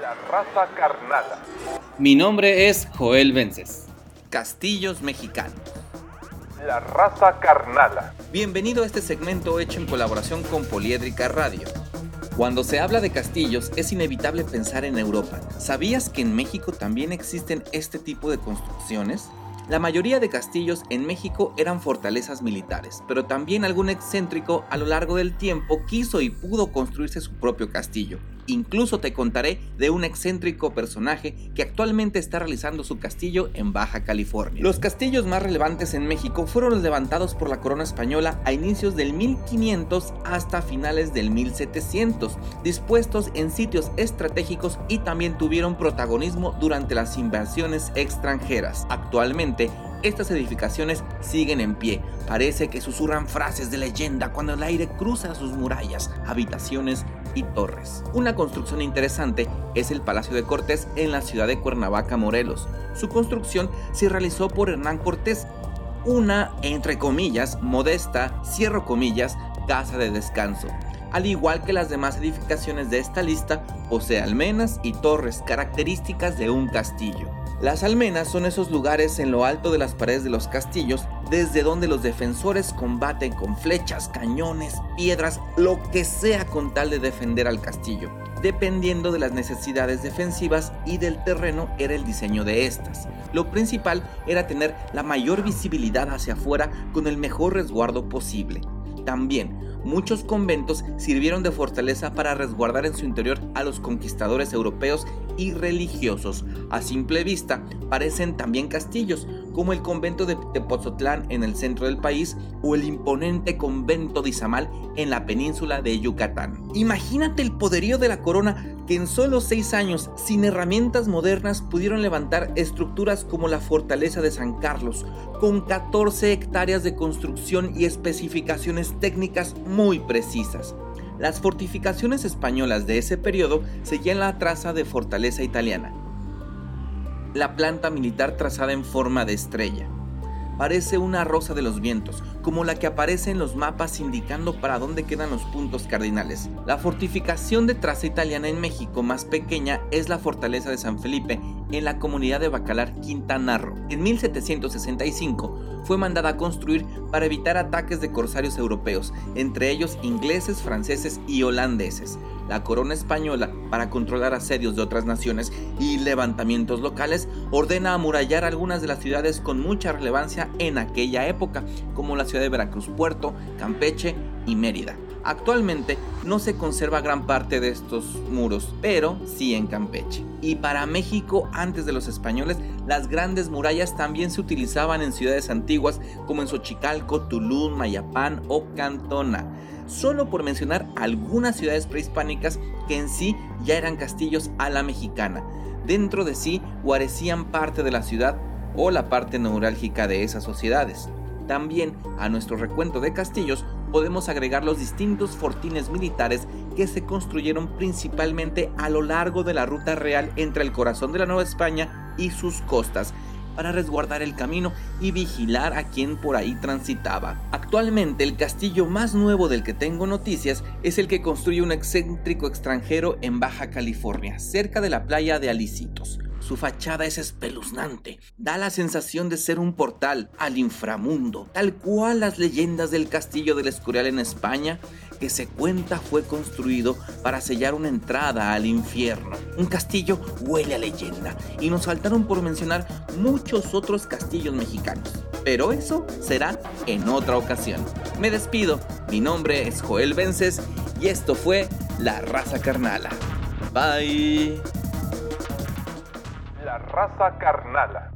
La raza carnala. Mi nombre es Joel Vences. Castillos Mexicanos. La raza carnala. Bienvenido a este segmento hecho en colaboración con Poliédrica Radio. Cuando se habla de castillos es inevitable pensar en Europa. ¿Sabías que en México también existen este tipo de construcciones? La mayoría de castillos en México eran fortalezas militares, pero también algún excéntrico a lo largo del tiempo quiso y pudo construirse su propio castillo. Incluso te contaré de un excéntrico personaje que actualmente está realizando su castillo en Baja California. Los castillos más relevantes en México fueron los levantados por la corona española a inicios del 1500 hasta finales del 1700, dispuestos en sitios estratégicos y también tuvieron protagonismo durante las invasiones extranjeras. Actualmente, estas edificaciones siguen en pie. Parece que susurran frases de leyenda cuando el aire cruza sus murallas, habitaciones y torres. Una construcción interesante es el Palacio de Cortés en la ciudad de Cuernavaca, Morelos. Su construcción se realizó por Hernán Cortés, una, entre comillas, modesta, cierro comillas, casa de descanso. Al igual que las demás edificaciones de esta lista, posee almenas y torres características de un castillo. Las almenas son esos lugares en lo alto de las paredes de los castillos desde donde los defensores combaten con flechas, cañones, piedras, lo que sea con tal de defender al castillo. Dependiendo de las necesidades defensivas y del terreno era el diseño de estas. Lo principal era tener la mayor visibilidad hacia afuera con el mejor resguardo posible. También muchos conventos sirvieron de fortaleza para resguardar en su interior a los conquistadores europeos y religiosos. A simple vista, parecen también castillos, como el convento de Tepozotlán en el centro del país o el imponente convento de Izamal en la península de Yucatán. Imagínate el poderío de la corona que en solo seis años, sin herramientas modernas, pudieron levantar estructuras como la fortaleza de San Carlos, con 14 hectáreas de construcción y especificaciones técnicas muy precisas. Las fortificaciones españolas de ese periodo seguían la traza de fortaleza italiana, la planta militar trazada en forma de estrella. Parece una rosa de los vientos, como la que aparece en los mapas indicando para dónde quedan los puntos cardinales. La fortificación de traza italiana en México más pequeña es la fortaleza de San Felipe en la comunidad de Bacalar, Quintana Roo. En 1765 fue mandada a construir para evitar ataques de corsarios europeos, entre ellos ingleses, franceses y holandeses. La corona española, para controlar asedios de otras naciones y levantamientos locales, ordena amurallar algunas de las ciudades con mucha relevancia en aquella época, como la ciudad de Veracruz Puerto, Campeche y Mérida. Actualmente no se conserva gran parte de estos muros, pero sí en Campeche. Y para México, antes de los españoles, las grandes murallas también se utilizaban en ciudades antiguas como en Xochicalco, Tulum, Mayapán o Cantona. Solo por mencionar algunas ciudades prehispánicas que en sí ya eran castillos a la mexicana. Dentro de sí guarecían parte de la ciudad o la parte neurálgica de esas sociedades. También a nuestro recuento de castillos podemos agregar los distintos fortines militares que se construyeron principalmente a lo largo de la ruta real entre el corazón de la Nueva España y sus costas, para resguardar el camino y vigilar a quien por ahí transitaba. Actualmente el castillo más nuevo del que tengo noticias es el que construye un excéntrico extranjero en Baja California, cerca de la playa de Alicitos. Su fachada es espeluznante, da la sensación de ser un portal al inframundo, tal cual las leyendas del castillo del Escorial en España, que se cuenta fue construido para sellar una entrada al infierno. Un castillo huele a leyenda y nos faltaron por mencionar muchos otros castillos mexicanos. Pero eso será en otra ocasión. Me despido, mi nombre es Joel Vences y esto fue La Raza Carnala. Bye raza carnala.